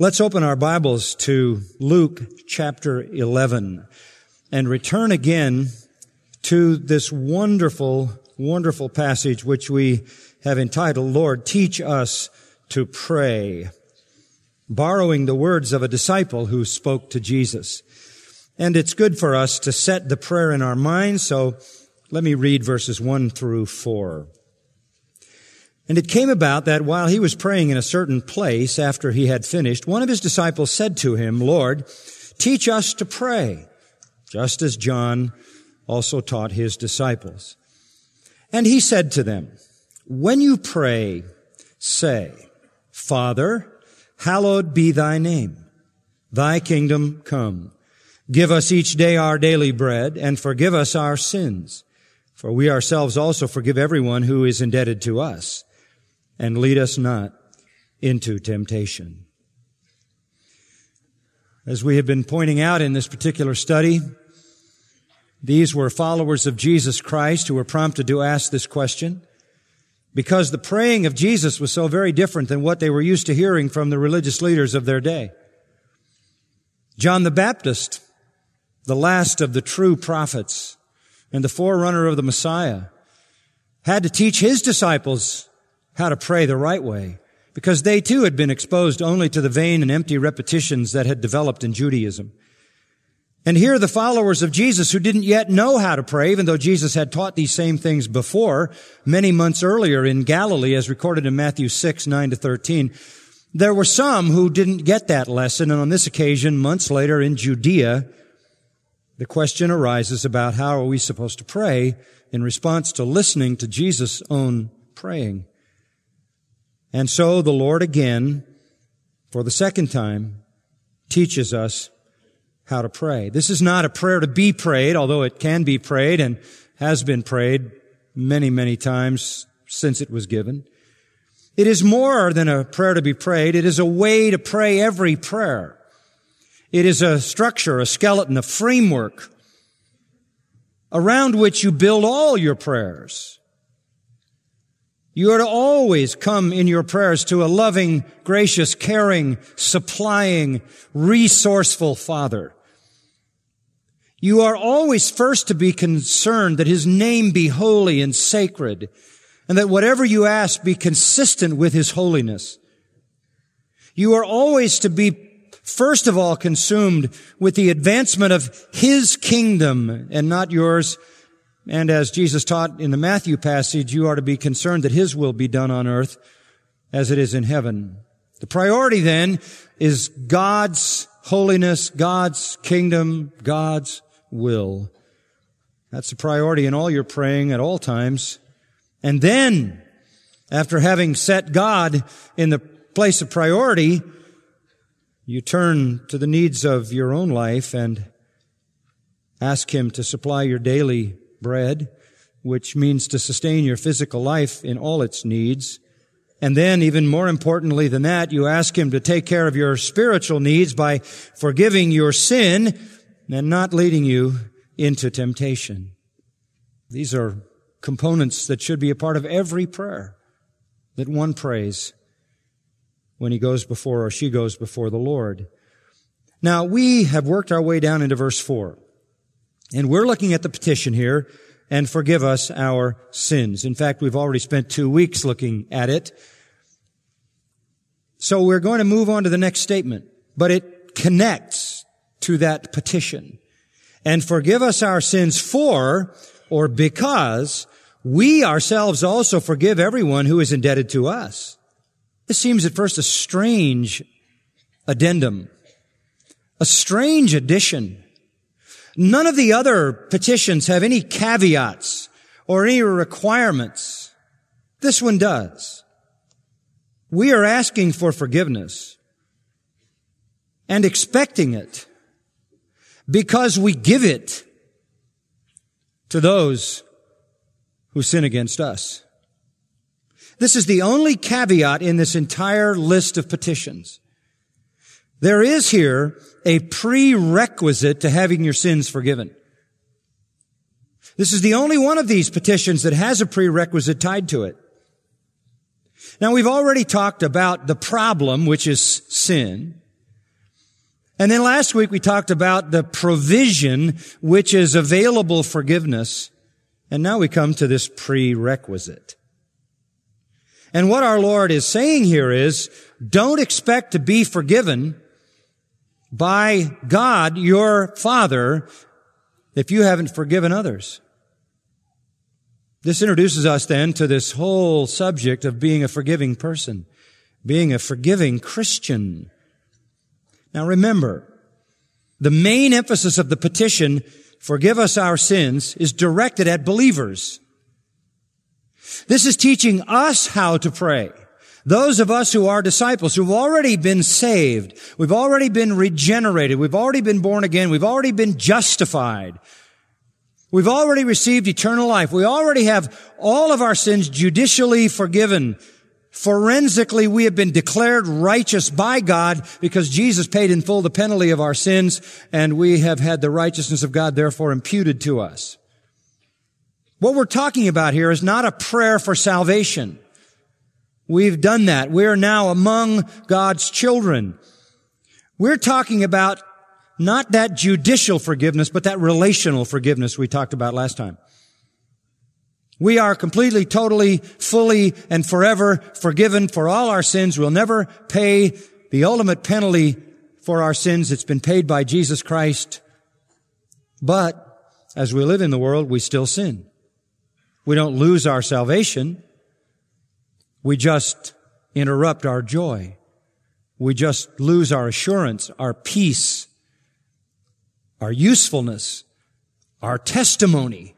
Let's open our Bibles to Luke chapter 11 and return again to this wonderful, wonderful passage which we have entitled, Lord, teach us to pray, borrowing the words of a disciple who spoke to Jesus. And it's good for us to set the prayer in our minds, so let me read verses 1 through 4. And it came about that while he was praying in a certain place after he had finished, one of his disciples said to him, Lord, teach us to pray, just as John also taught his disciples. And he said to them, when you pray, say, Father, hallowed be thy name. Thy kingdom come. Give us each day our daily bread and forgive us our sins. For we ourselves also forgive everyone who is indebted to us and lead us not into temptation. As we have been pointing out in this particular study, these were followers of Jesus Christ who were prompted to ask this question because the praying of Jesus was so very different than what they were used to hearing from the religious leaders of their day. John the Baptist, the last of the true prophets and the forerunner of the Messiah, had to teach his disciples how to pray the right way because they too had been exposed only to the vain and empty repetitions that had developed in Judaism. And here the followers of Jesus who didn't yet know how to pray, even though Jesus had taught these same things before, many months earlier in Galilee, as recorded in Matthew 6, 9 to 13, there were some who didn't get that lesson, and on this occasion, months later in Judea, the question arises about how are we supposed to pray in response to listening to Jesus' own praying. And so the Lord again, for the second time, teaches us how to pray. This is not a prayer to be prayed, although it can be prayed and has been prayed many, many times since it was given. It is more than a prayer to be prayed. It is a way to pray every prayer. It is a structure, a skeleton, a framework around which you build all your prayers. You are to always come in your prayers to a loving, gracious, caring, supplying, resourceful Father. You are always first to be concerned that His name be holy and sacred, and that whatever you ask be consistent with His holiness. You are always to be first of all consumed with the advancement of His kingdom and not yours, and as Jesus taught in the Matthew passage, you are to be concerned that His will be done on earth as it is in heaven. The priority then is God's holiness, God's kingdom, God's will. That's the priority in all your praying at all times. And then, after having set God in the place of priority, you turn to the needs of your own life and ask Him to supply your daily bread, which means to sustain your physical life in all its needs. And then, even more importantly than that, you ask Him to take care of your spiritual needs by forgiving your sin and not leading you into temptation. These are components that should be a part of every prayer that one prays when he goes before or she goes before the Lord. Now, we have worked our way down into verse 4. And we're looking at the petition here and forgive us our sins. In fact, we've already spent two weeks looking at it. So we're going to move on to the next statement, but it connects to that petition. And forgive us our sins for or because we ourselves also forgive everyone who is indebted to us. This seems at first a strange addendum, a strange addition None of the other petitions have any caveats or any requirements. This one does. We are asking for forgiveness and expecting it because we give it to those who sin against us. This is the only caveat in this entire list of petitions. There is here a prerequisite to having your sins forgiven. This is the only one of these petitions that has a prerequisite tied to it. Now we've already talked about the problem, which is sin. And then last week we talked about the provision which is available forgiveness. And now we come to this prerequisite. And what our Lord is saying here is, don't expect to be forgiven by God, your Father, if you haven't forgiven others. This introduces us then to this whole subject of being a forgiving person, being a forgiving Christian. Now remember, the main emphasis of the petition, forgive us our sins, is directed at believers. This is teaching us how to pray. Those of us who are disciples, who've already been saved, we've already been regenerated, we've already been born again, we've already been justified. We've already received eternal life. We already have all of our sins judicially forgiven. Forensically, we have been declared righteous by God because Jesus paid in full the penalty of our sins and we have had the righteousness of God therefore imputed to us. What we're talking about here is not a prayer for salvation. We've done that. We're now among God's children. We're talking about not that judicial forgiveness, but that relational forgiveness we talked about last time. We are completely, totally, fully, and forever forgiven for all our sins. We'll never pay the ultimate penalty for our sins. It's been paid by Jesus Christ. But as we live in the world, we still sin. We don't lose our salvation. We just interrupt our joy. We just lose our assurance, our peace, our usefulness, our testimony.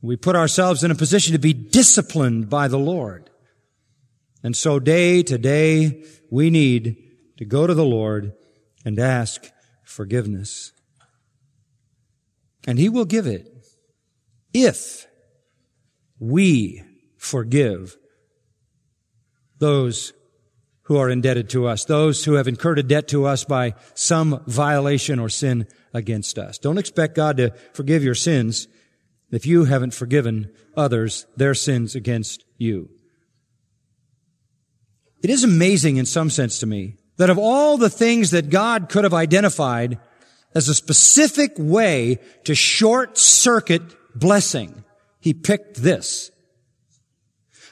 We put ourselves in a position to be disciplined by the Lord. And so day to day, we need to go to the Lord and ask forgiveness. And He will give it if we forgive those who are indebted to us, those who have incurred a debt to us by some violation or sin against us. Don't expect God to forgive your sins if you haven't forgiven others their sins against you. It is amazing in some sense to me that of all the things that God could have identified as a specific way to short circuit blessing, He picked this.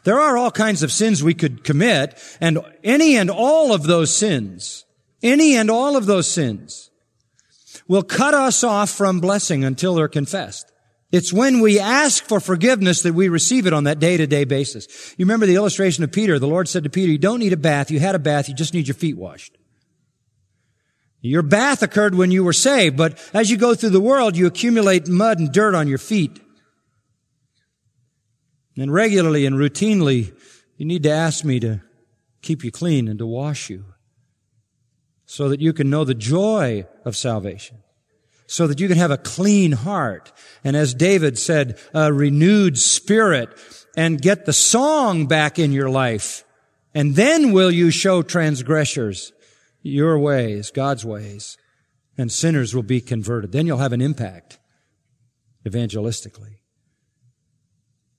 There are all kinds of sins we could commit, and any and all of those sins, any and all of those sins will cut us off from blessing until they're confessed. It's when we ask for forgiveness that we receive it on that day-to-day basis. You remember the illustration of Peter. The Lord said to Peter, you don't need a bath. You had a bath. You just need your feet washed. Your bath occurred when you were saved, but as you go through the world, you accumulate mud and dirt on your feet. And regularly and routinely, you need to ask me to keep you clean and to wash you so that you can know the joy of salvation, so that you can have a clean heart. And as David said, a renewed spirit and get the song back in your life. And then will you show transgressors your ways, God's ways, and sinners will be converted. Then you'll have an impact evangelistically.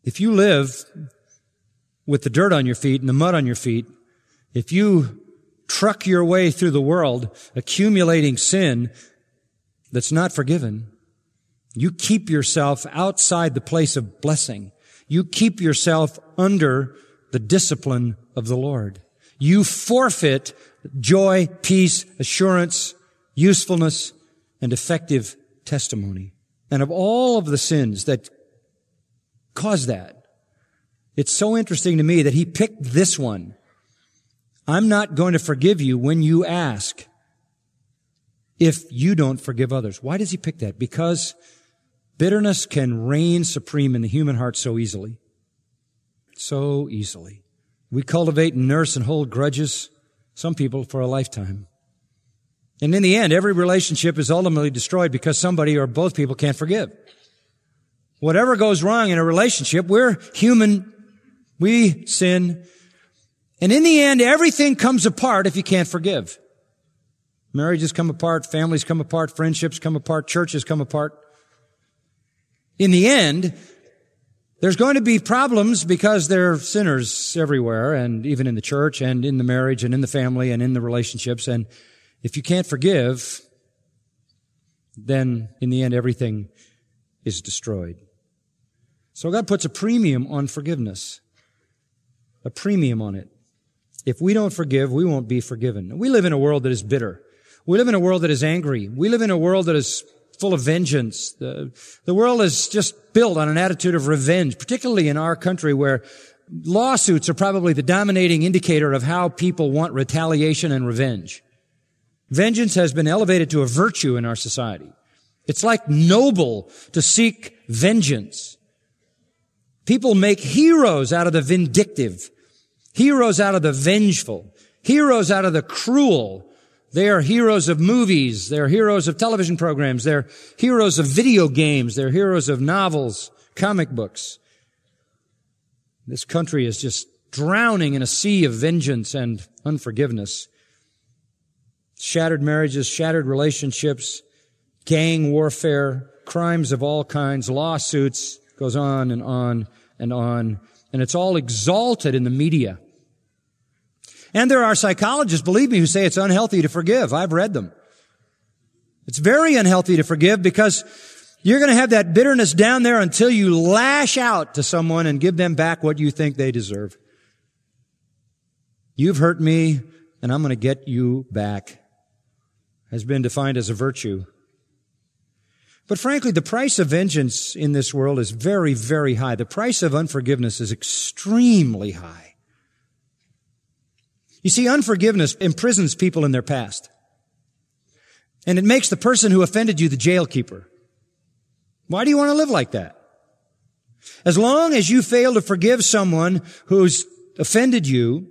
If you live with the dirt on your feet and the mud on your feet, if you truck your way through the world accumulating sin that's not forgiven, you keep yourself outside the place of blessing. You keep yourself under the discipline of the Lord. You forfeit joy, peace, assurance, usefulness, and effective testimony. And of all of the sins that cause that. It's so interesting to me that he picked this one. I'm not going to forgive you when you ask if you don't forgive others. Why does he pick that? Because bitterness can reign supreme in the human heart so easily. So easily. We cultivate and nurse and hold grudges, some people for a lifetime. And in the end, every relationship is ultimately destroyed because somebody or both people can't forgive. Whatever goes wrong in a relationship, we're human. We sin. And in the end, everything comes apart if you can't forgive. Marriages come apart, families come apart, friendships come apart, churches come apart. In the end, there's going to be problems because there are sinners everywhere and even in the church and in the marriage and in the family and in the relationships. And, If you can't forgive, then in the end everything is destroyed. So God puts a premium on forgiveness. A premium on it. If we don't forgive, we won't be forgiven. We live in a world that is bitter. We live in a world that is angry. We live in a world that is full of vengeance. The, the world is just built on an attitude of revenge, particularly in our country where lawsuits are probably the dominating indicator of how people want retaliation and revenge. Vengeance has been elevated to a virtue in our society. It's like noble to seek vengeance. People make heroes out of the vindictive, heroes out of the vengeful, heroes out of the cruel, they are heroes of movies. They're heroes of television programs. They're heroes of video games. They're heroes of novels, comic books. This country is just drowning in a sea of vengeance and unforgiveness. Shattered marriages, shattered relationships, gang warfare, crimes of all kinds, lawsuits, goes on and on and on. And it's all exalted in the media. And there are psychologists, believe me, who say it's unhealthy to forgive. I've read them. It's very unhealthy to forgive because you're going to have that bitterness down there until you lash out to someone and give them back what you think they deserve. You've hurt me and I'm going to get you back has been defined as a virtue. But frankly, the price of vengeance in this world is very, very high. The price of unforgiveness is extremely high. You see, unforgiveness imprisons people in their past. And it makes the person who offended you the jailkeeper. Why do you want to live like that? As long as you fail to forgive someone who's offended you,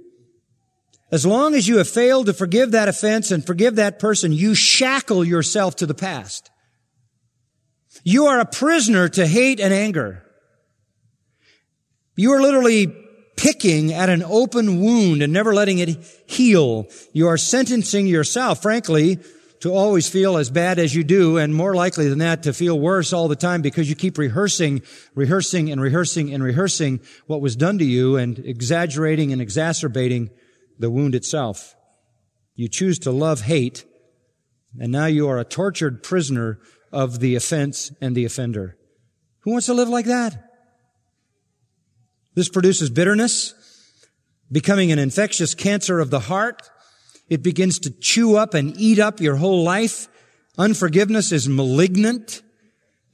as long as you have failed to forgive that offense and forgive that person, you shackle yourself to the past. You are a prisoner to hate and anger. You are literally picking at an open wound and never letting it heal. You are sentencing yourself, frankly, to always feel as bad as you do and more likely than that to feel worse all the time because you keep rehearsing, rehearsing and rehearsing and rehearsing what was done to you and exaggerating and exacerbating the wound itself. You choose to love hate and now you are a tortured prisoner of the offense and the offender. Who wants to live like that? This produces bitterness, becoming an infectious cancer of the heart. It begins to chew up and eat up your whole life. Unforgiveness is malignant.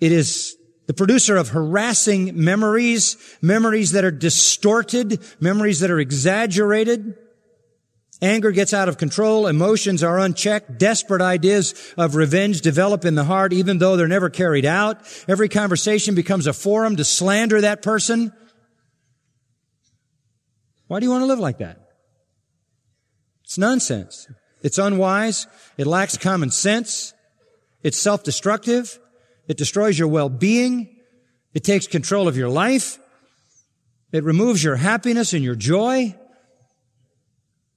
It is the producer of harassing memories, memories that are distorted, memories that are exaggerated. Anger gets out of control. Emotions are unchecked. Desperate ideas of revenge develop in the heart, even though they're never carried out. Every conversation becomes a forum to slander that person. Why do you want to live like that? It's nonsense. It's unwise. It lacks common sense. It's self-destructive. It destroys your well-being. It takes control of your life. It removes your happiness and your joy.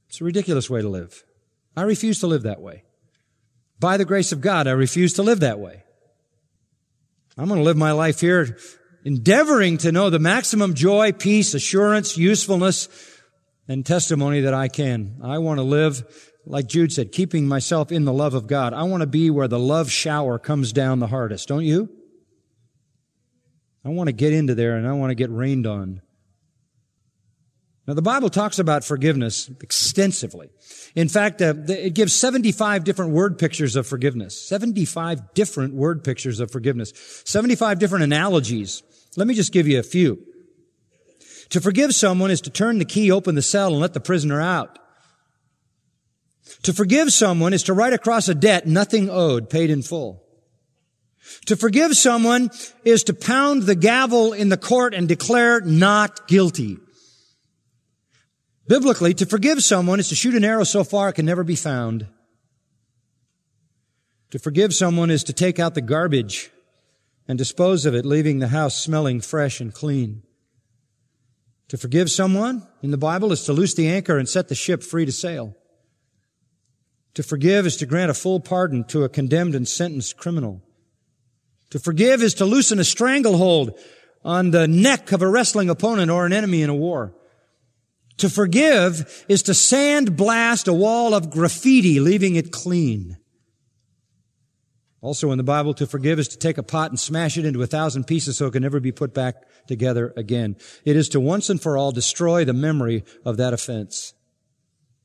It's a ridiculous way to live. I refuse to live that way. By the grace of God, I refuse to live that way. I'm going to live my life here endeavoring to know the maximum joy, peace, assurance, usefulness, and testimony that I can. I want to live, like Jude said, keeping myself in the love of God. I want to be where the love shower comes down the hardest, don't you? I want to get into there and I want to get rained on. Now, the Bible talks about forgiveness extensively. In fact, uh, it gives 75 different word pictures of forgiveness. 75 different word pictures of forgiveness. 75 different analogies let me just give you a few. To forgive someone is to turn the key, open the cell, and let the prisoner out. To forgive someone is to write across a debt nothing owed, paid in full. To forgive someone is to pound the gavel in the court and declare not guilty. Biblically, to forgive someone is to shoot an arrow so far it can never be found. To forgive someone is to take out the garbage and dispose of it, leaving the house smelling fresh and clean. To forgive someone in the Bible is to loose the anchor and set the ship free to sail. To forgive is to grant a full pardon to a condemned and sentenced criminal. To forgive is to loosen a stranglehold on the neck of a wrestling opponent or an enemy in a war. To forgive is to sandblast a wall of graffiti, leaving it clean. Also in the Bible, to forgive is to take a pot and smash it into a thousand pieces so it can never be put back together again. It is to once and for all destroy the memory of that offense.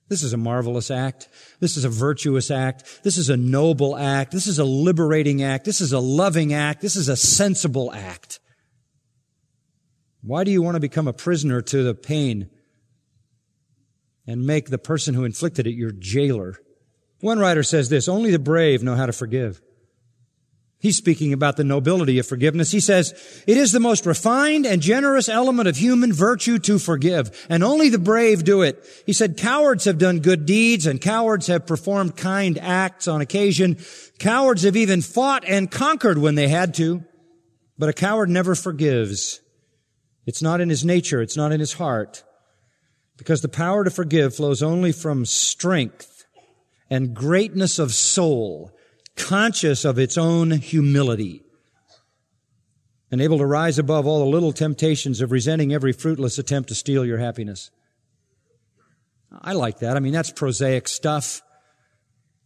This is a marvelous act. This is a virtuous act. This is a noble act. This is a liberating act. This is a loving act. This is a sensible act. Why do you want to become a prisoner to the pain and make the person who inflicted it your jailer? One writer says this, only the brave know how to forgive. He's speaking about the nobility of forgiveness. He says, it is the most refined and generous element of human virtue to forgive, and only the brave do it. He said, cowards have done good deeds, and cowards have performed kind acts on occasion. Cowards have even fought and conquered when they had to, but a coward never forgives. It's not in his nature. It's not in his heart. Because the power to forgive flows only from strength and greatness of soul conscious of its own humility and able to rise above all the little temptations of resenting every fruitless attempt to steal your happiness. I like that. I mean, that's prosaic stuff.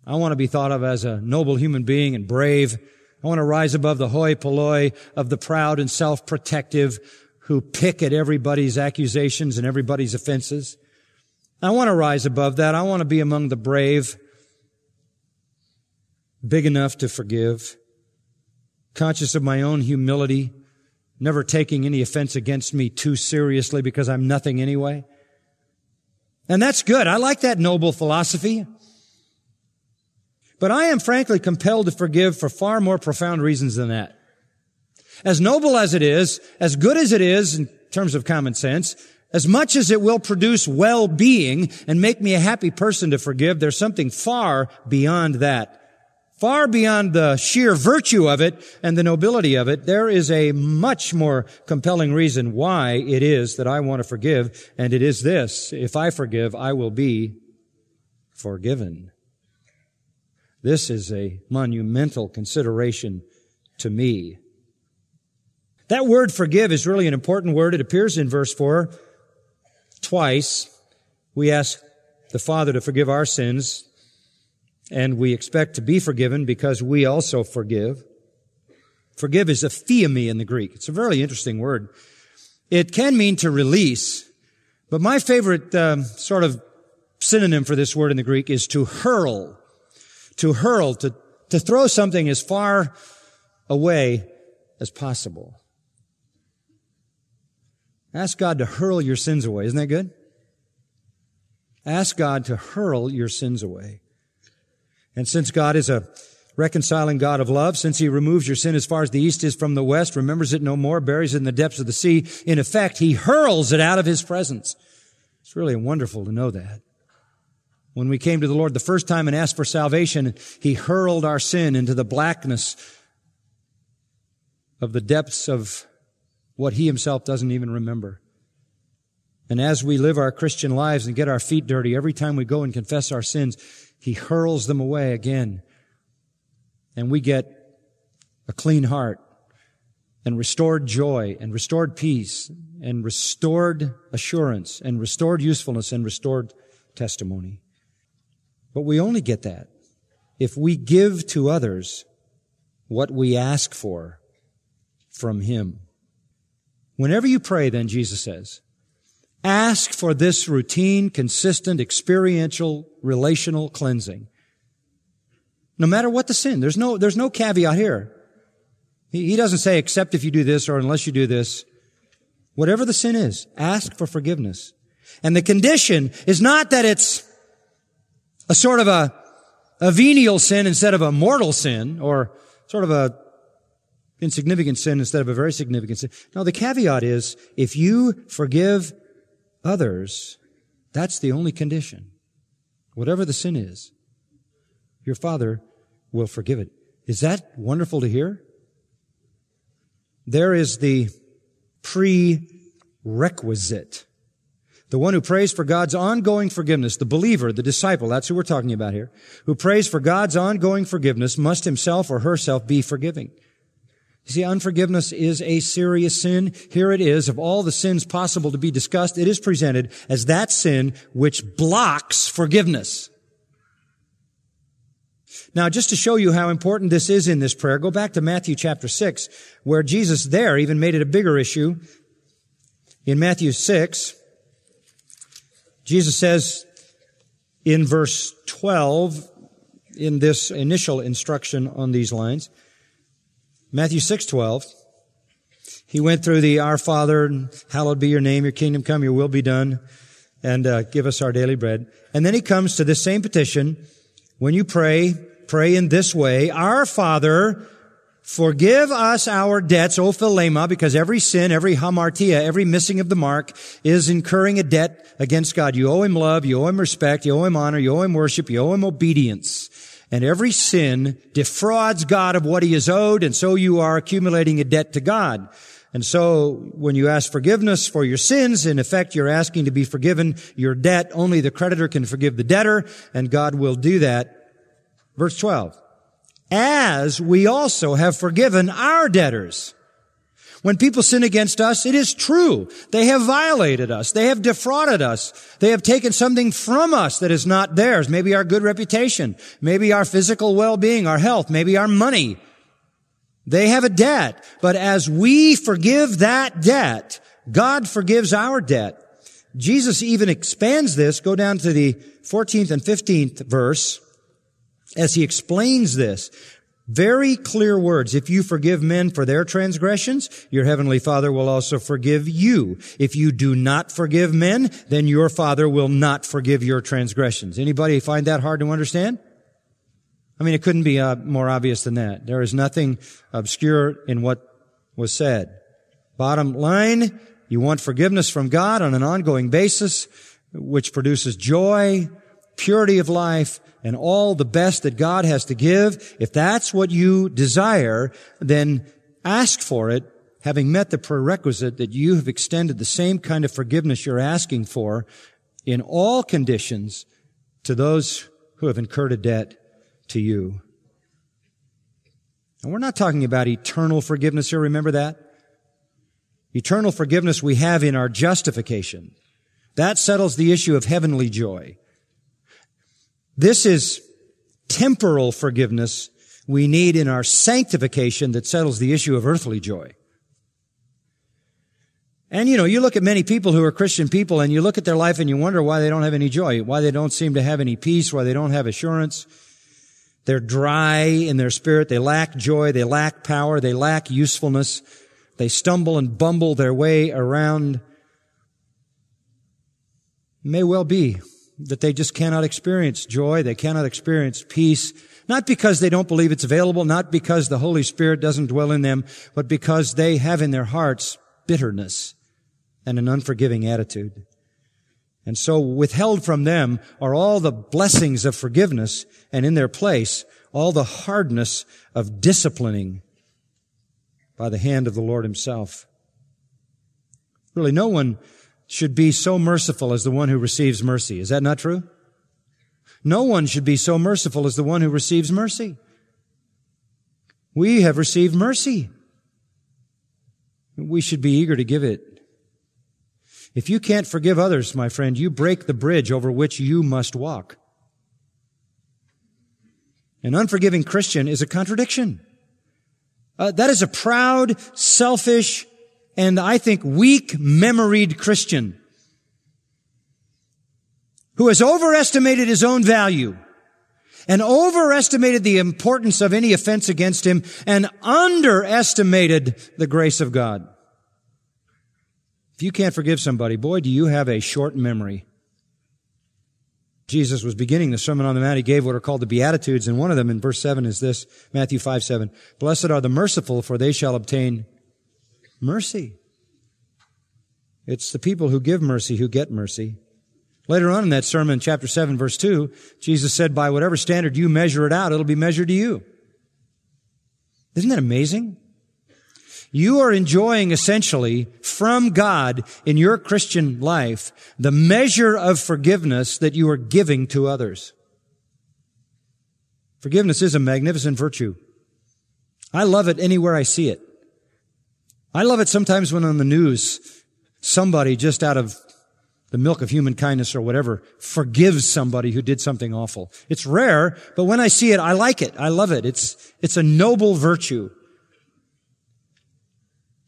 I want to be thought of as a noble human being and brave. I want to rise above the hoi polloi of the proud and self-protective who pick at everybody's accusations and everybody's offenses. I want to rise above that. I want to be among the brave big enough to forgive, conscious of my own humility, never taking any offense against me too seriously because I'm nothing anyway. And that's good. I like that noble philosophy. But I am frankly compelled to forgive for far more profound reasons than that. As noble as it is, as good as it is in terms of common sense, as much as it will produce well-being and make me a happy person to forgive, there's something far beyond that far beyond the sheer virtue of it and the nobility of it, there is a much more compelling reason why it is that I want to forgive, and it is this. If I forgive, I will be forgiven. This is a monumental consideration to me. That word forgive is really an important word. It appears in verse 4 twice. We ask the Father to forgive our sins and we expect to be forgiven because we also forgive. Forgive is aphiemi in the Greek. It's a very interesting word. It can mean to release, but my favorite um, sort of synonym for this word in the Greek is to hurl. To hurl, to, to throw something as far away as possible. Ask God to hurl your sins away. Isn't that good? Ask God to hurl your sins away. And since God is a reconciling God of love, since he removes your sin as far as the east is from the west, remembers it no more, buries it in the depths of the sea, in effect, he hurls it out of his presence. It's really wonderful to know that. When we came to the Lord the first time and asked for salvation, he hurled our sin into the blackness of the depths of what he himself doesn't even remember. And as we live our Christian lives and get our feet dirty every time we go and confess our sins, he hurls them away again. And we get a clean heart and restored joy and restored peace and restored assurance and restored usefulness and restored testimony. But we only get that if we give to others what we ask for from Him. Whenever you pray, then, Jesus says, Ask for this routine, consistent, experiential, relational cleansing. No matter what the sin. There's no, there's no caveat here. He, he doesn't say except if you do this or unless you do this. Whatever the sin is, ask for forgiveness. And the condition is not that it's a sort of a, a venial sin instead of a mortal sin or sort of a insignificant sin instead of a very significant sin. Now the caveat is if you forgive others, that's the only condition. Whatever the sin is, your Father will forgive it. Is that wonderful to hear? There is the prerequisite. The one who prays for God's ongoing forgiveness, the believer, the disciple, that's who we're talking about here, who prays for God's ongoing forgiveness must himself or herself be forgiving. You see, unforgiveness is a serious sin. Here it is. Of all the sins possible to be discussed, it is presented as that sin which blocks forgiveness. Now, just to show you how important this is in this prayer, go back to Matthew chapter 6, where Jesus there even made it a bigger issue. In Matthew 6, Jesus says in verse 12, in this initial instruction on these lines, Matthew 6:12. He went through the Our Father, hallowed be your name, your kingdom come, your will be done, and uh, give us our daily bread. And then he comes to this same petition. When you pray, pray in this way: Our Father, forgive us our debts, opheilema, because every sin, every hamartia, every missing of the mark is incurring a debt against God. You owe him love, you owe him respect, you owe him honor, you owe him worship, you owe him obedience. And every sin defrauds God of what he is owed, and so you are accumulating a debt to God. And so when you ask forgiveness for your sins, in effect, you're asking to be forgiven your debt. Only the creditor can forgive the debtor, and God will do that. Verse 12. As we also have forgiven our debtors. When people sin against us, it is true. They have violated us. They have defrauded us. They have taken something from us that is not theirs. Maybe our good reputation. Maybe our physical well-being, our health. Maybe our money. They have a debt. But as we forgive that debt, God forgives our debt. Jesus even expands this. Go down to the 14th and 15th verse as he explains this. Very clear words. If you forgive men for their transgressions, your heavenly Father will also forgive you. If you do not forgive men, then your Father will not forgive your transgressions. Anybody find that hard to understand? I mean, it couldn't be uh, more obvious than that. There is nothing obscure in what was said. Bottom line, you want forgiveness from God on an ongoing basis, which produces joy, purity of life, and all the best that God has to give, if that's what you desire, then ask for it, having met the prerequisite that you have extended the same kind of forgiveness you're asking for in all conditions to those who have incurred a debt to you. And we're not talking about eternal forgiveness here, remember that? Eternal forgiveness we have in our justification. That settles the issue of heavenly joy. This is temporal forgiveness we need in our sanctification that settles the issue of earthly joy. And you know, you look at many people who are Christian people and you look at their life and you wonder why they don't have any joy, why they don't seem to have any peace, why they don't have assurance. They're dry in their spirit. They lack joy. They lack power. They lack usefulness. They stumble and bumble their way around. may well be that they just cannot experience joy. They cannot experience peace. Not because they don't believe it's available, not because the Holy Spirit doesn't dwell in them, but because they have in their hearts bitterness and an unforgiving attitude. And so withheld from them are all the blessings of forgiveness and in their place all the hardness of disciplining by the hand of the Lord himself. Really, no one should be so merciful as the one who receives mercy. Is that not true? No one should be so merciful as the one who receives mercy. We have received mercy. We should be eager to give it. If you can't forgive others, my friend, you break the bridge over which you must walk. An unforgiving Christian is a contradiction. Uh, that is a proud, selfish, and I think weak memoried Christian who has overestimated his own value and overestimated the importance of any offense against him and underestimated the grace of God. If you can't forgive somebody, boy, do you have a short memory. Jesus was beginning the Sermon on the Mount. He gave what are called the Beatitudes, and one of them in verse 7 is this, Matthew 5, 7. Blessed are the merciful, for they shall obtain mercy. It's the people who give mercy who get mercy. Later on in that sermon, chapter 7, verse 2, Jesus said, by whatever standard you measure it out, it'll be measured to you. Isn't that amazing? You are enjoying essentially from God in your Christian life the measure of forgiveness that you are giving to others. Forgiveness is a magnificent virtue. I love it anywhere I see it. I love it sometimes when on the news, somebody just out of the milk of human kindness or whatever forgives somebody who did something awful. It's rare, but when I see it, I like it. I love it. It's, it's a noble virtue.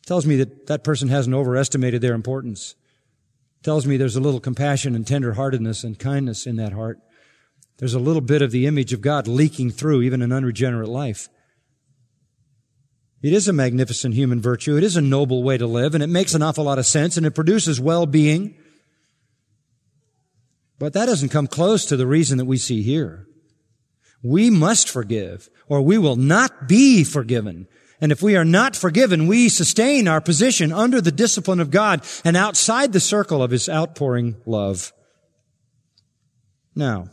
Tells me that that person hasn't overestimated their importance. Tells me there's a little compassion and tenderheartedness and kindness in that heart. There's a little bit of the image of God leaking through even an unregenerate life. It is a magnificent human virtue. It is a noble way to live, and it makes an awful lot of sense, and it produces well-being. But that doesn't come close to the reason that we see here. We must forgive, or we will not be forgiven. And if we are not forgiven, we sustain our position under the discipline of God and outside the circle of His outpouring love. Now,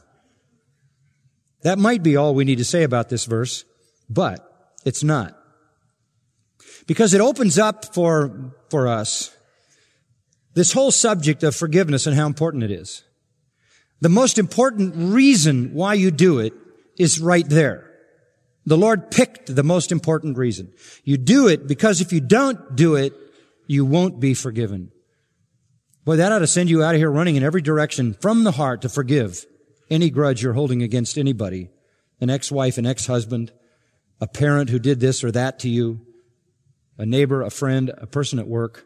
that might be all we need to say about this verse, but it's not. Because it opens up for, for us this whole subject of forgiveness and how important it is. The most important reason why you do it is right there. The Lord picked the most important reason. You do it because if you don't do it, you won't be forgiven. Boy, that ought to send you out of here running in every direction from the heart to forgive any grudge you're holding against anybody. An ex-wife, an ex-husband, a parent who did this or that to you, a neighbor, a friend, a person at work,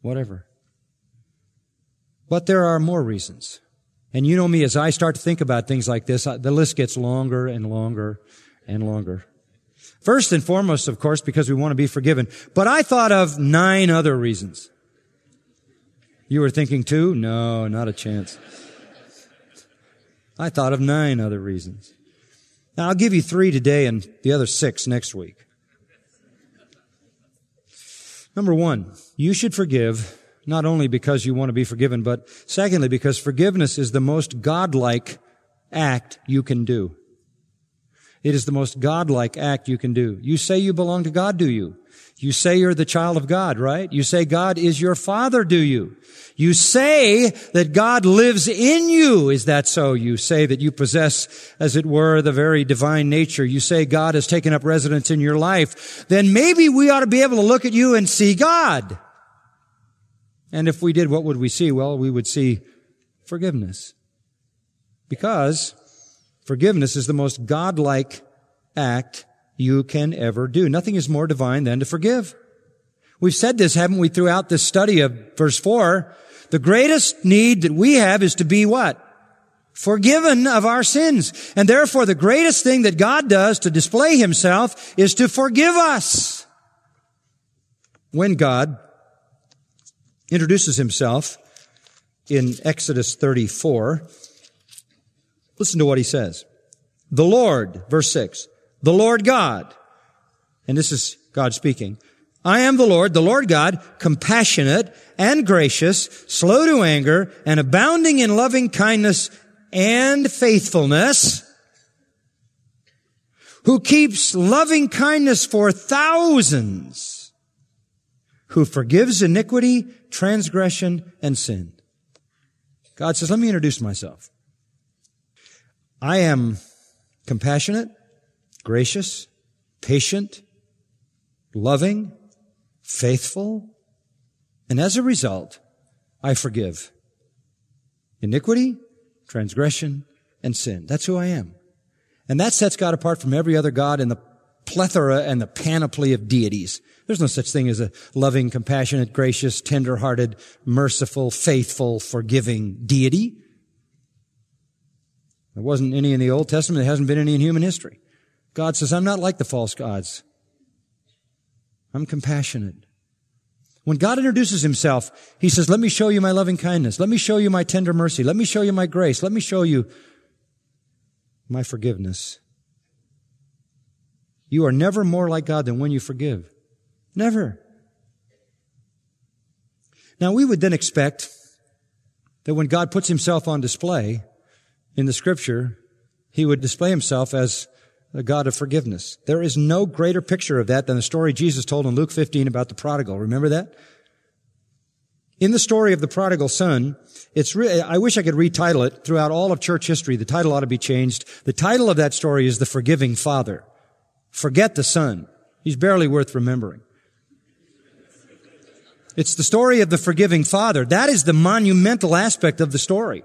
whatever. But there are more reasons. And you know me, as I start to think about things like this, the list gets longer and longer and longer. First and foremost, of course, because we want to be forgiven. But I thought of nine other reasons. You were thinking two? No, not a chance. I thought of nine other reasons. Now I'll give you three today and the other six next week. Number one, you should forgive not only because you want to be forgiven, but secondly, because forgiveness is the most godlike act you can do. It is the most godlike act you can do. You say you belong to God, do you? You say you're the child of God, right? You say God is your father, do you? You say that God lives in you. Is that so? You say that you possess, as it were, the very divine nature. You say God has taken up residence in your life. Then maybe we ought to be able to look at you and see God. And if we did, what would we see? Well, we would see forgiveness. Because forgiveness is the most godlike act you can ever do. Nothing is more divine than to forgive. We've said this, haven't we, throughout this study of verse 4? The greatest need that we have is to be what? Forgiven of our sins. And therefore the greatest thing that God does to display himself is to forgive us. When God introduces himself in Exodus 34. Listen to what he says. The Lord, verse 6, the Lord God, and this is God speaking, I am the Lord, the Lord God, compassionate and gracious, slow to anger, and abounding in loving kindness and faithfulness, who keeps loving kindness for thousands, who forgives iniquity transgression, and sin. God says, let me introduce myself. I am compassionate, gracious, patient, loving, faithful, and as a result, I forgive iniquity, transgression, and sin. That's who I am. And that sets God apart from every other God in the plethora and the panoply of deities. There's no such thing as a loving, compassionate, gracious, tender-hearted, merciful, faithful, forgiving deity. There wasn't any in the Old Testament. There hasn't been any in human history. God says, I'm not like the false gods. I'm compassionate. When God introduces himself, he says, let me show you my loving kindness. Let me show you my tender mercy. Let me show you my grace. Let me show you my forgiveness. You are never more like God than when you forgive. Never. Now we would then expect that when God puts himself on display in the scripture, he would display himself as a God of forgiveness. There is no greater picture of that than the story Jesus told in Luke 15 about the prodigal. Remember that? In the story of the prodigal son, it's really, I wish I could retitle it throughout all of church history. The title ought to be changed. The title of that story is The Forgiving Father. Forget the son. He's barely worth remembering. It's the story of the forgiving father. That is the monumental aspect of the story.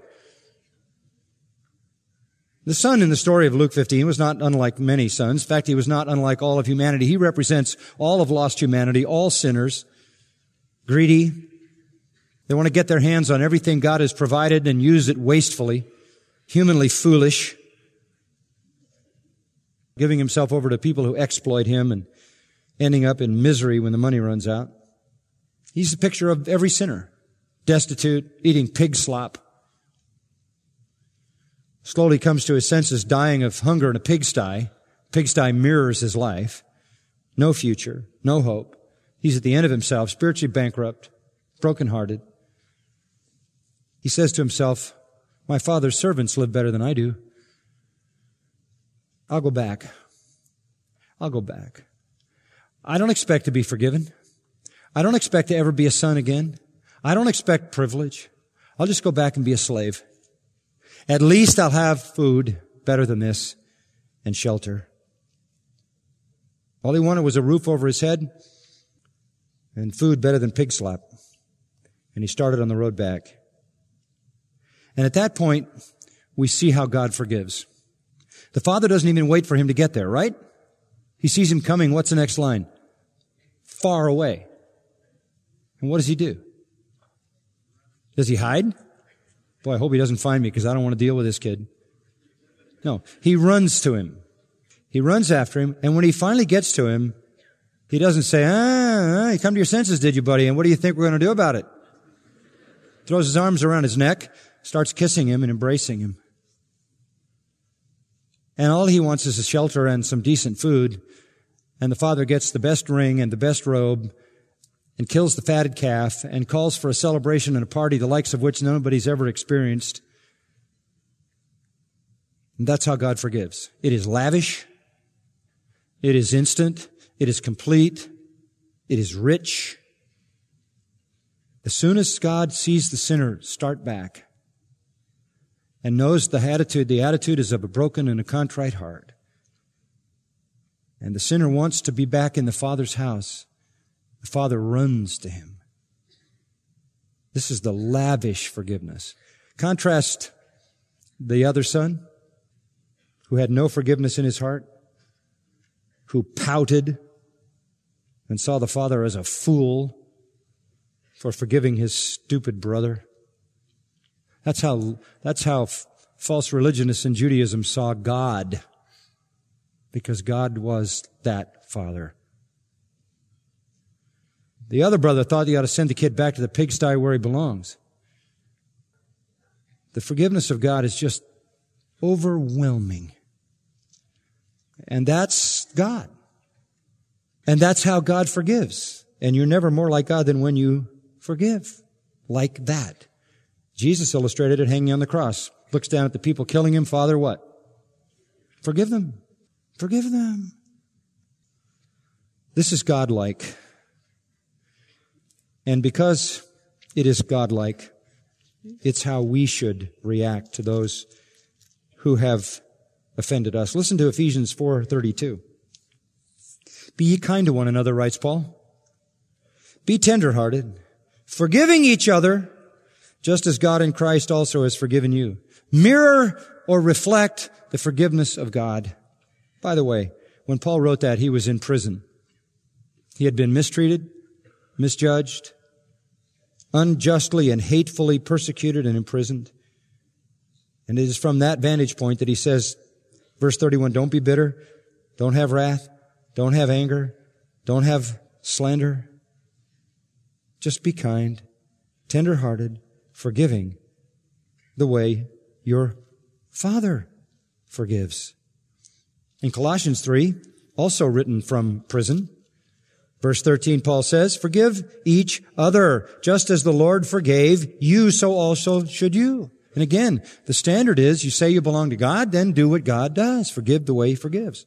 The son in the story of Luke 15 was not unlike many sons. In fact, he was not unlike all of humanity. He represents all of lost humanity, all sinners, greedy. They want to get their hands on everything God has provided and use it wastefully, humanly foolish, giving himself over to people who exploit him and ending up in misery when the money runs out. He's the picture of every sinner, destitute, eating pig slop, slowly comes to his senses, dying of hunger in a pigsty. Pigsty mirrors his life. No future, no hope. He's at the end of himself, spiritually bankrupt, brokenhearted. He says to himself, My father's servants live better than I do. I'll go back. I'll go back. I don't expect to be forgiven. I don't expect to ever be a son again. I don't expect privilege. I'll just go back and be a slave. At least I'll have food better than this and shelter. All he wanted was a roof over his head and food better than pig slop. And he started on the road back. And at that point, we see how God forgives. The father doesn't even wait for him to get there, right? He sees him coming. What's the next line? Far away. And what does he do? Does he hide? Boy, I hope he doesn't find me because I don't want to deal with this kid. No, he runs to him. He runs after him, and when he finally gets to him, he doesn't say, ah, you come to your senses, did you, buddy? And what do you think we're going to do about it? Throws his arms around his neck, starts kissing him and embracing him. And all he wants is a shelter and some decent food. And the father gets the best ring and the best robe and kills the fatted calf and calls for a celebration and a party the likes of which nobody's ever experienced. And that's how God forgives. It is lavish. It is instant. It is complete. It is rich. As soon as God sees the sinner start back and knows the attitude, the attitude is of a broken and a contrite heart. And the sinner wants to be back in the Father's house. The Father runs to him. This is the lavish forgiveness. Contrast the other son who had no forgiveness in his heart, who pouted and saw the father as a fool for forgiving his stupid brother. That's how, that's how f- false religionists in Judaism saw God. Because God was that father. The other brother thought he ought to send the kid back to the pigsty where he belongs. The forgiveness of God is just overwhelming. And that's God. And that's how God forgives. And you're never more like God than when you forgive. Like that. Jesus illustrated it hanging on the cross. Looks down at the people killing him. Father, what? Forgive them. Forgive them. This is God-like. And because it is godlike, it's how we should react to those who have offended us. Listen to Ephesians 4:32. Be ye kind to one another, writes Paul. Be tenderhearted, forgiving each other, just as God in Christ also has forgiven you. Mirror or reflect the forgiveness of God. By the way, when Paul wrote that, he was in prison. He had been mistreated, misjudged, unjustly and hatefully persecuted and imprisoned. And it is from that vantage point that he says, verse 31, don't be bitter, don't have wrath, don't have anger, don't have slander. Just be kind, tender-hearted, forgiving, the way your Father forgives. In Colossians 3, also written from prison, Verse 13, Paul says, forgive each other, just as the Lord forgave you, so also should you. And again, the standard is you say you belong to God, then do what God does. Forgive the way He forgives.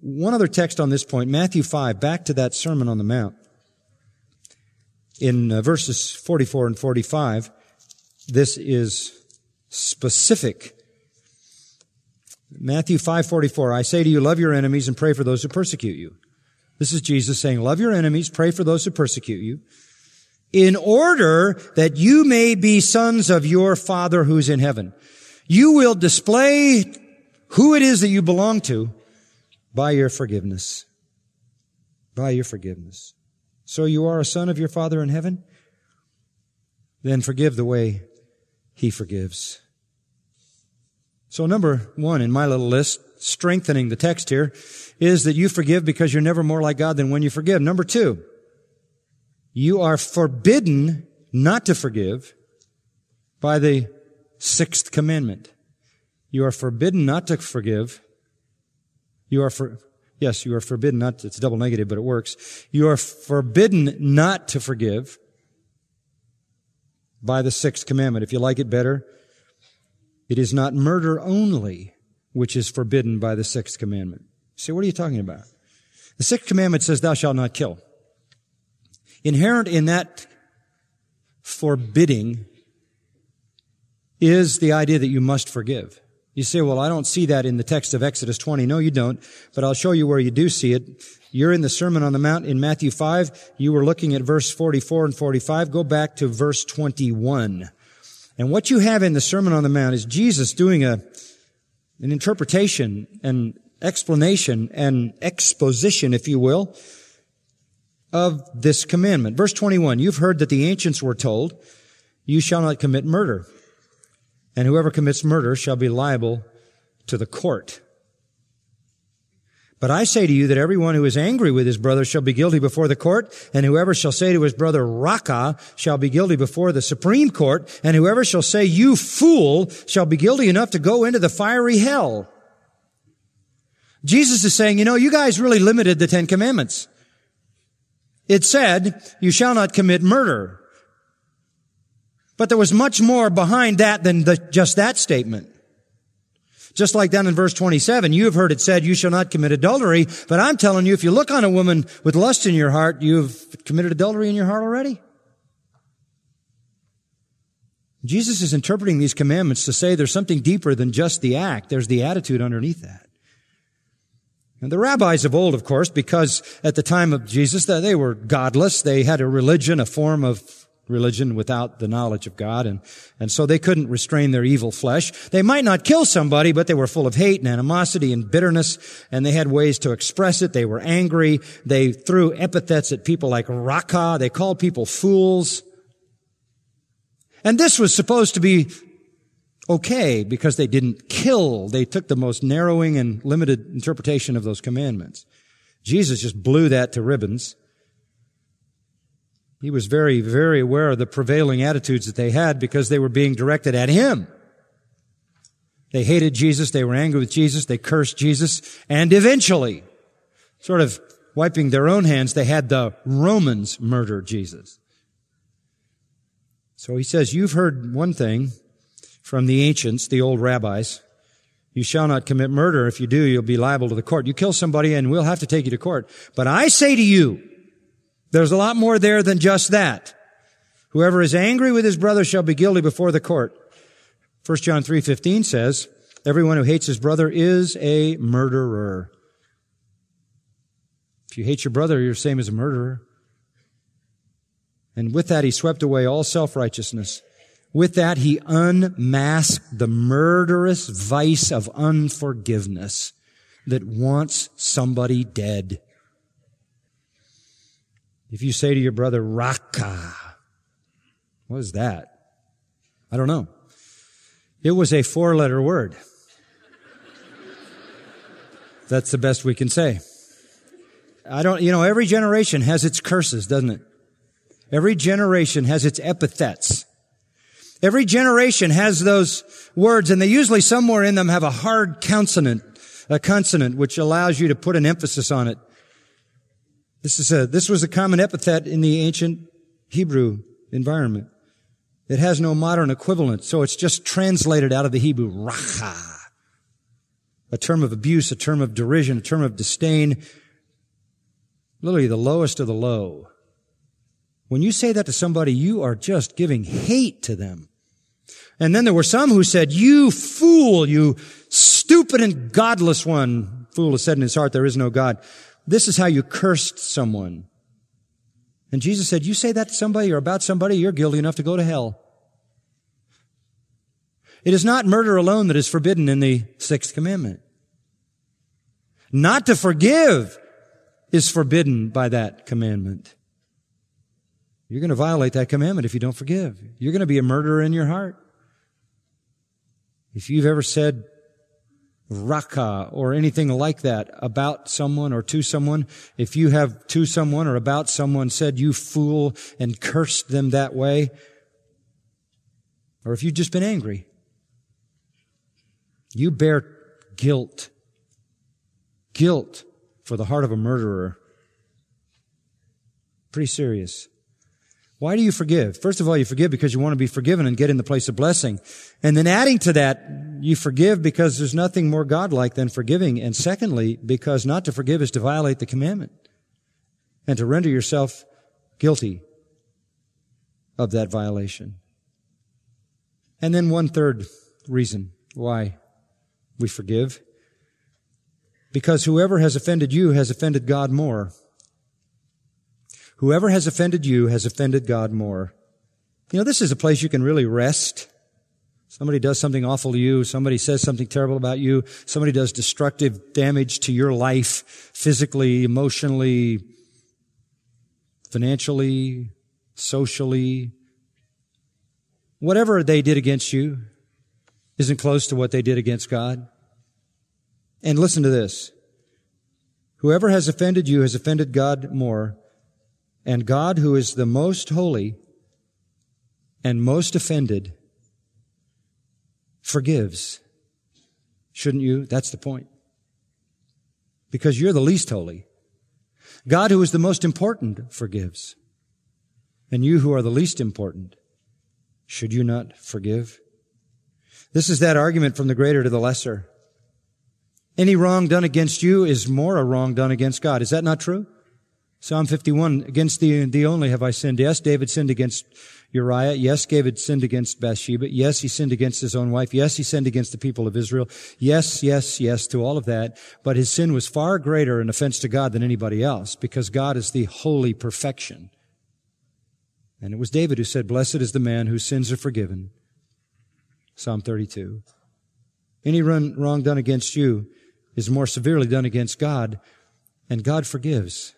One other text on this point, Matthew 5, back to that Sermon on the Mount. In uh, verses 44 and 45, this is specific. Matthew 5:44 I say to you love your enemies and pray for those who persecute you. This is Jesus saying, love your enemies, pray for those who persecute you. in order that you may be sons of your Father who's in heaven. You will display who it is that you belong to by your forgiveness. By your forgiveness. So you are a son of your Father in heaven? Then forgive the way He forgives. So number one in my little list, strengthening the text here, is that you forgive because you're never more like God than when you forgive. Number two, you are forbidden not to forgive by the sixth commandment. You are forbidden not to forgive. You are for, yes, you are forbidden not to, it's double negative, but it works. You are forbidden not to forgive by the sixth commandment. If you like it better, it is not murder only which is forbidden by the sixth commandment. See, what are you talking about? The sixth commandment says, thou shalt not kill. Inherent in that forbidding is the idea that you must forgive. You say, well, I don't see that in the text of Exodus 20. No, you don't, but I'll show you where you do see it. You're in the Sermon on the Mount in Matthew 5. You were looking at verse 44 and 45. Go back to verse 21. And what you have in the Sermon on the Mount is Jesus doing a, an interpretation and explanation and exposition, if you will, of this commandment. Verse 21, you've heard that the ancients were told, you shall not commit murder, and whoever commits murder shall be liable to the court. But I say to you that everyone who is angry with his brother shall be guilty before the court, and whoever shall say to his brother, Raca, shall be guilty before the Supreme Court, and whoever shall say, you fool, shall be guilty enough to go into the fiery hell. Jesus is saying, you know, you guys really limited the Ten Commandments. It said, you shall not commit murder. But there was much more behind that than the, just that statement. Just like down in verse 27, you have heard it said, you shall not commit adultery. But I'm telling you, if you look on a woman with lust in your heart, you've committed adultery in your heart already. Jesus is interpreting these commandments to say there's something deeper than just the act. There's the attitude underneath that. And the rabbis of old, of course, because at the time of Jesus, they were godless. They had a religion, a form of religion without the knowledge of God. And, and so they couldn't restrain their evil flesh. They might not kill somebody, but they were full of hate and animosity and bitterness. And they had ways to express it. They were angry. They threw epithets at people like Raca. They called people fools. And this was supposed to be okay because they didn't kill. They took the most narrowing and limited interpretation of those commandments. Jesus just blew that to ribbons. He was very, very aware of the prevailing attitudes that they had because they were being directed at him. They hated Jesus. They were angry with Jesus. They cursed Jesus. And eventually, sort of wiping their own hands, they had the Romans murder Jesus. So he says, you've heard one thing from the ancients, the old rabbis. You shall not commit murder. If you do, you'll be liable to the court. You kill somebody and we'll have to take you to court. But I say to you, there's a lot more there than just that. Whoever is angry with his brother shall be guilty before the court. 1 John 3:15 says, everyone who hates his brother is a murderer. If you hate your brother, you're the same as a murderer. And with that, he swept away all self-righteousness. With that, he unmasked the murderous vice of unforgiveness that wants somebody dead. If you say to your brother, Raka, what is that? I don't know. It was a four letter word. That's the best we can say. I don't, you know, every generation has its curses, doesn't it? Every generation has its epithets. Every generation has those words and they usually somewhere in them have a hard consonant, a consonant which allows you to put an emphasis on it. This is a, this was a common epithet in the ancient Hebrew environment. It has no modern equivalent, so it's just translated out of the Hebrew, racha. A term of abuse, a term of derision, a term of disdain. Literally the lowest of the low. When you say that to somebody, you are just giving hate to them. And then there were some who said, you fool, you stupid and godless one. Fool has said in his heart, there is no God. This is how you cursed someone. And Jesus said, you say that to somebody or about somebody, you're guilty enough to go to hell. It is not murder alone that is forbidden in the sixth commandment. Not to forgive is forbidden by that commandment. You're going to violate that commandment if you don't forgive. You're going to be a murderer in your heart. If you've ever said raka or anything like that about someone or to someone, if you have to someone or about someone said you fool and cursed them that way, or if you've just been angry, you bear guilt. Guilt for the heart of a murderer. Pretty serious. Why do you forgive? First of all, you forgive because you want to be forgiven and get in the place of blessing. And then adding to that, you forgive because there's nothing more godlike than forgiving. And secondly, because not to forgive is to violate the commandment and to render yourself guilty of that violation. And then one third reason why we forgive. Because whoever has offended you has offended God more. Whoever has offended you has offended God more. You know, this is a place you can really rest. Somebody does something awful to you. Somebody says something terrible about you. Somebody does destructive damage to your life, physically, emotionally, financially, socially. Whatever they did against you, isn't close to what they did against God. And listen to this. Whoever has offended you has offended God more, and God, who is the most holy and most offended, forgives. Shouldn't you? That's the point. Because you're the least holy. God, who is the most important, forgives. And you who are the least important, should you not forgive? This is that argument from the greater to the lesser. Any wrong done against you is more a wrong done against God. Is that not true? Psalm 51, against thee, and thee only have I sinned. Yes, David sinned against Uriah. Yes, David sinned against Bathsheba. Yes, he sinned against his own wife. Yes, he sinned against the people of Israel. Yes, yes, yes to all of that. But his sin was far greater an offense to God than anybody else because God is the holy perfection. And it was David who said, blessed is the man whose sins are forgiven Psalm 32. Any wrong done against you is more severely done against God, and God forgives.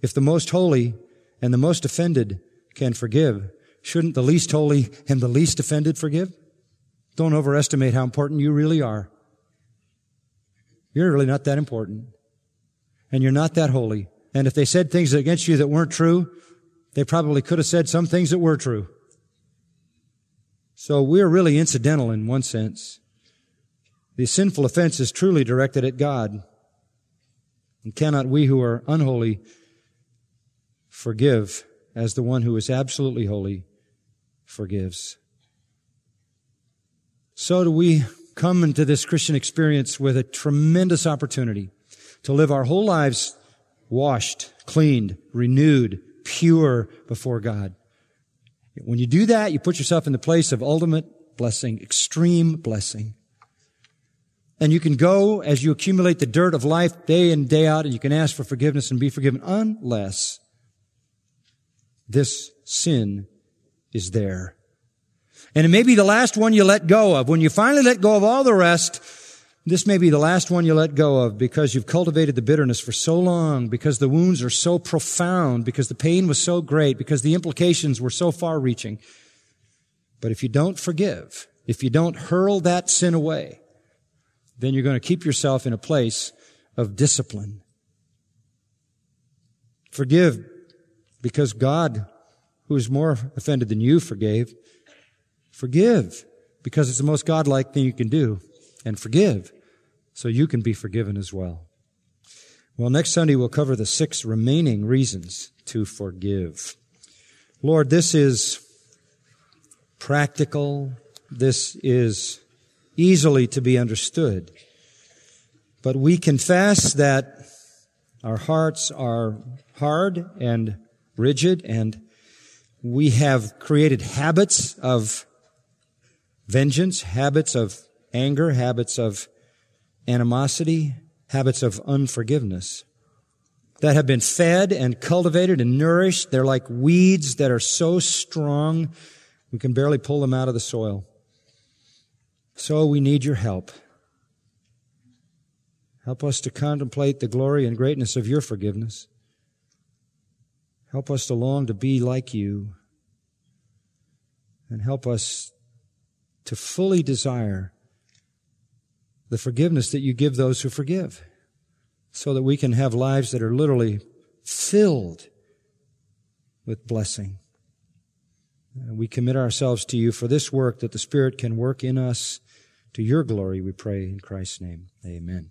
If the most holy and the most offended can forgive, shouldn't the least holy and the least offended forgive? Don't overestimate how important you really are. You're really not that important. And you're not that holy. And if they said things against you that weren't true, they probably could have said some things that were true. So we're really incidental in one sense. The sinful offense is truly directed at God. And cannot we who are unholy forgive as the one who is absolutely holy forgives? So do we come into this Christian experience with a tremendous opportunity to live our whole lives washed, cleaned, renewed, pure before God. When you do that, you put yourself in the place of ultimate blessing, extreme blessing. And you can go as you accumulate the dirt of life day in, day out, and you can ask for forgiveness and be forgiven unless this sin is there. And it may be the last one you let go of. When you finally let go of all the rest, this may be the last one you let go of because you've cultivated the bitterness for so long, because the wounds are so profound, because the pain was so great, because the implications were so far reaching. But if you don't forgive, if you don't hurl that sin away, then you're going to keep yourself in a place of discipline. Forgive because God, who is more offended than you, forgave. Forgive because it's the most godlike thing you can do. And forgive so you can be forgiven as well. Well, next Sunday we'll cover the six remaining reasons to forgive. Lord, this is practical. This is easily to be understood. But we confess that our hearts are hard and rigid and we have created habits of vengeance, habits of anger, habits of animosity, habits of unforgiveness. that have been fed and cultivated and nourished. They're like weeds that are so strong we can barely pull them out of the soil. So we need your help. Help us to contemplate the glory and greatness of your forgiveness. Help us to long to be like you. And help us to fully desire the forgiveness that you give those who forgive so that we can have lives that are literally filled with blessing. We commit ourselves to you for this work that the Spirit can work in us to your glory, we pray in Christ's name. Amen.